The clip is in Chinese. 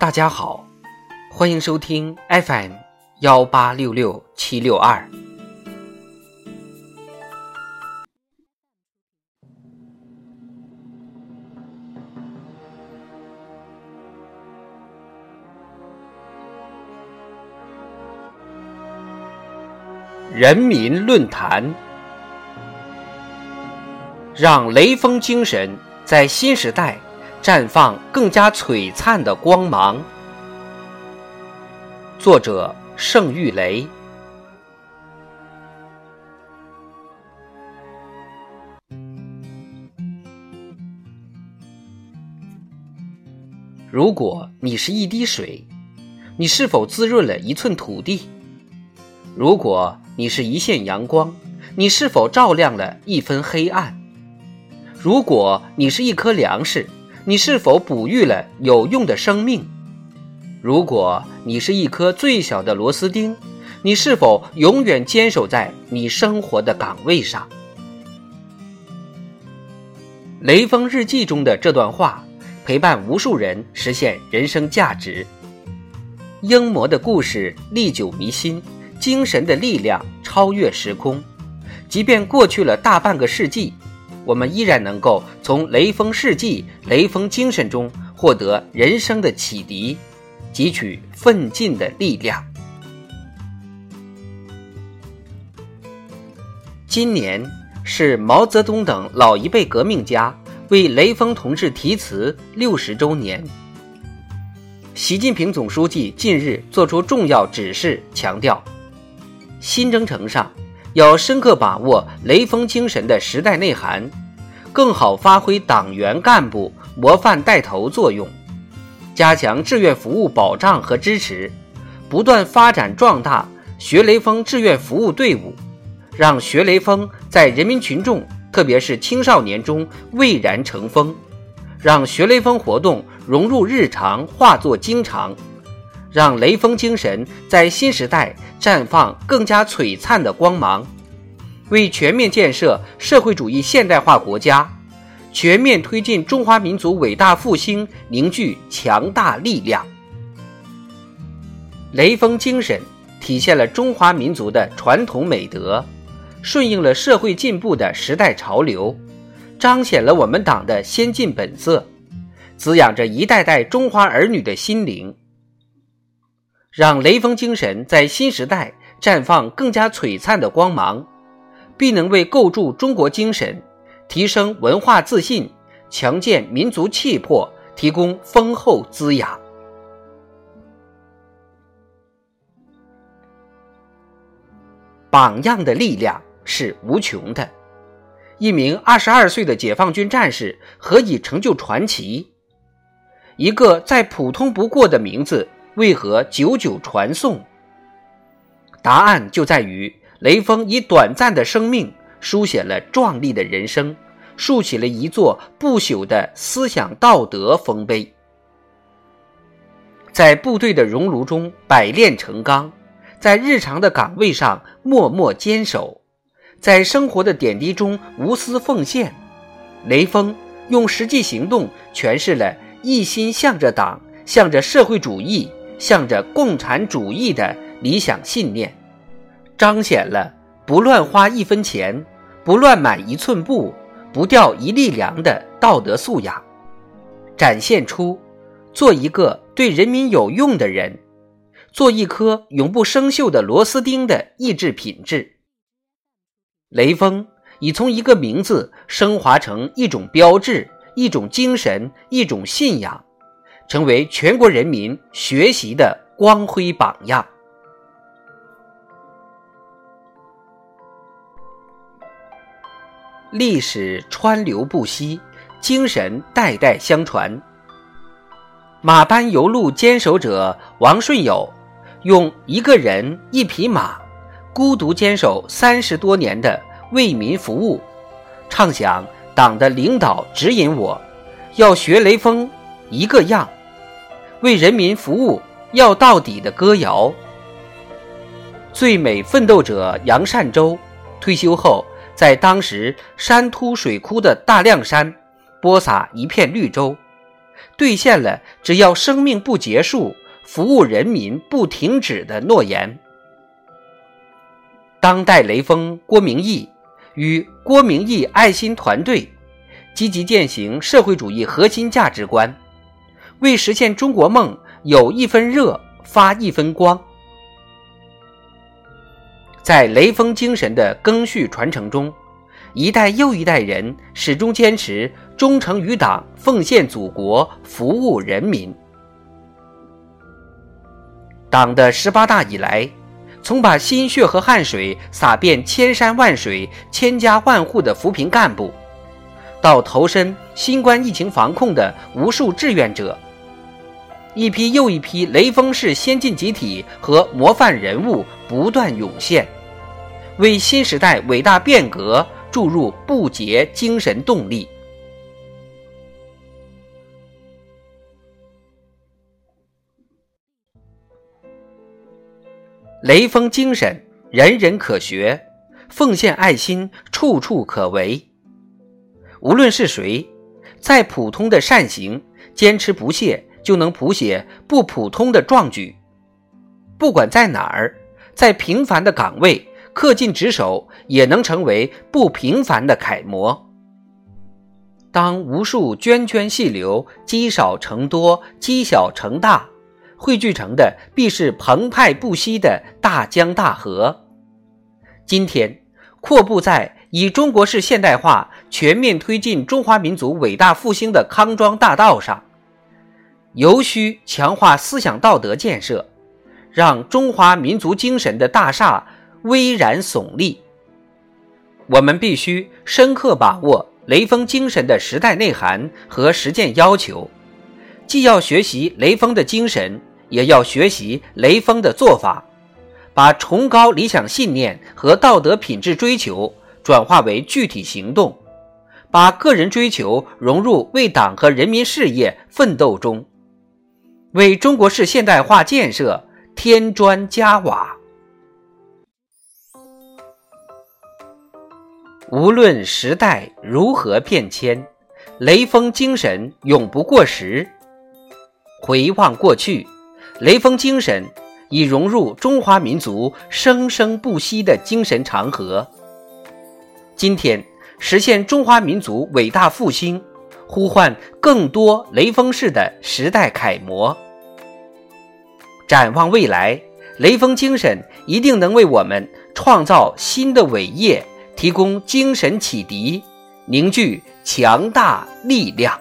大家好，欢迎收听 FM 幺八六六七六二。人民论坛，让雷锋精神在新时代。绽放更加璀璨的光芒。作者：盛玉雷。如果你是一滴水，你是否滋润了一寸土地？如果你是一线阳光，你是否照亮了一分黑暗？如果你是一颗粮食，你是否哺育了有用的生命？如果你是一颗最小的螺丝钉，你是否永远坚守在你生活的岗位上？雷锋日记中的这段话，陪伴无数人实现人生价值。英模的故事历久弥新，精神的力量超越时空，即便过去了大半个世纪。我们依然能够从雷锋事迹、雷锋精神中获得人生的启迪，汲取奋进的力量。今年是毛泽东等老一辈革命家为雷锋同志题词六十周年。习近平总书记近日作出重要指示，强调新征程上。要深刻把握雷锋精神的时代内涵，更好发挥党员干部模范带头作用，加强志愿服务保障和支持，不断发展壮大学雷锋志愿服务队伍，让学雷锋在人民群众，特别是青少年中蔚然成风，让学雷锋活动融入日常，化作经常。让雷锋精神在新时代绽放更加璀璨的光芒，为全面建设社会主义现代化国家、全面推进中华民族伟大复兴凝聚强大力量。雷锋精神体现了中华民族的传统美德，顺应了社会进步的时代潮流，彰显了我们党的先进本色，滋养着一代代中华儿女的心灵。让雷锋精神在新时代绽放更加璀璨的光芒，必能为构筑中国精神、提升文化自信、强健民族气魄提供丰厚滋养。榜样的力量是无穷的。一名二十二岁的解放军战士何以成就传奇？一个再普通不过的名字。为何久久传颂？答案就在于雷锋以短暂的生命书写了壮丽的人生，竖起了一座不朽的思想道德丰碑。在部队的熔炉中百炼成钢，在日常的岗位上默默坚守，在生活的点滴中无私奉献。雷锋用实际行动诠释了一心向着党，向着社会主义。向着共产主义的理想信念，彰显了不乱花一分钱、不乱买一寸布、不掉一粒粮的道德素养，展现出做一个对人民有用的人，做一颗永不生锈的螺丝钉的意志品质。雷锋已从一个名字升华成一种标志、一种精神、一种信仰。成为全国人民学习的光辉榜样。历史川流不息，精神代代相传。马班邮路坚守者王顺友，用一个人一匹马，孤独坚守三十多年的为民服务，畅想党的领导指引我，要学雷锋一个样。为人民服务要到底的歌谣，最美奋斗者杨善洲退休后，在当时山秃水枯的大凉山播撒一片绿洲，兑现了只要生命不结束，服务人民不停止的诺言。当代雷锋郭明义与郭明义爱心团队积极践行社会主义核心价值观，为实现中国梦有一分热发一分光。在雷锋精神的赓续传承中，一代又一代人始终坚持忠诚于党、奉献祖国、服务人民。党的十八大以来，从把心血和汗水洒遍千山万水、千家万户的扶贫干部，到投身新冠疫情防控的无数志愿者，一批又一批雷锋式先进集体和模范人物不断涌现，为新时代伟大变革注入不竭精神动力。雷锋精神，人人可学；奉献爱心，处处可为。无论是谁，再普通的善行，坚持不懈，就能谱写不普通的壮举。不管在哪儿，在平凡的岗位，恪尽职守，也能成为不平凡的楷模。当无数涓涓细流积少成多，积小成大。汇聚成的必是澎湃不息的大江大河。今天，阔步在以中国式现代化全面推进中华民族伟大复兴的康庄大道上，尤需强化思想道德建设，让中华民族精神的大厦巍然耸立。我们必须深刻把握雷锋精神的时代内涵和实践要求，既要学习雷锋的精神。也要学习雷锋的做法，把崇高理想信念和道德品质追求转化为具体行动，把个人追求融入为党和人民事业奋斗中，为中国式现代化建设添砖加瓦。无论时代如何变迁，雷锋精神永不过时。回望过去。雷锋精神已融入中华民族生生不息的精神长河。今天，实现中华民族伟大复兴，呼唤更多雷锋式的时代楷模。展望未来，雷锋精神一定能为我们创造新的伟业，提供精神启迪，凝聚强大力量。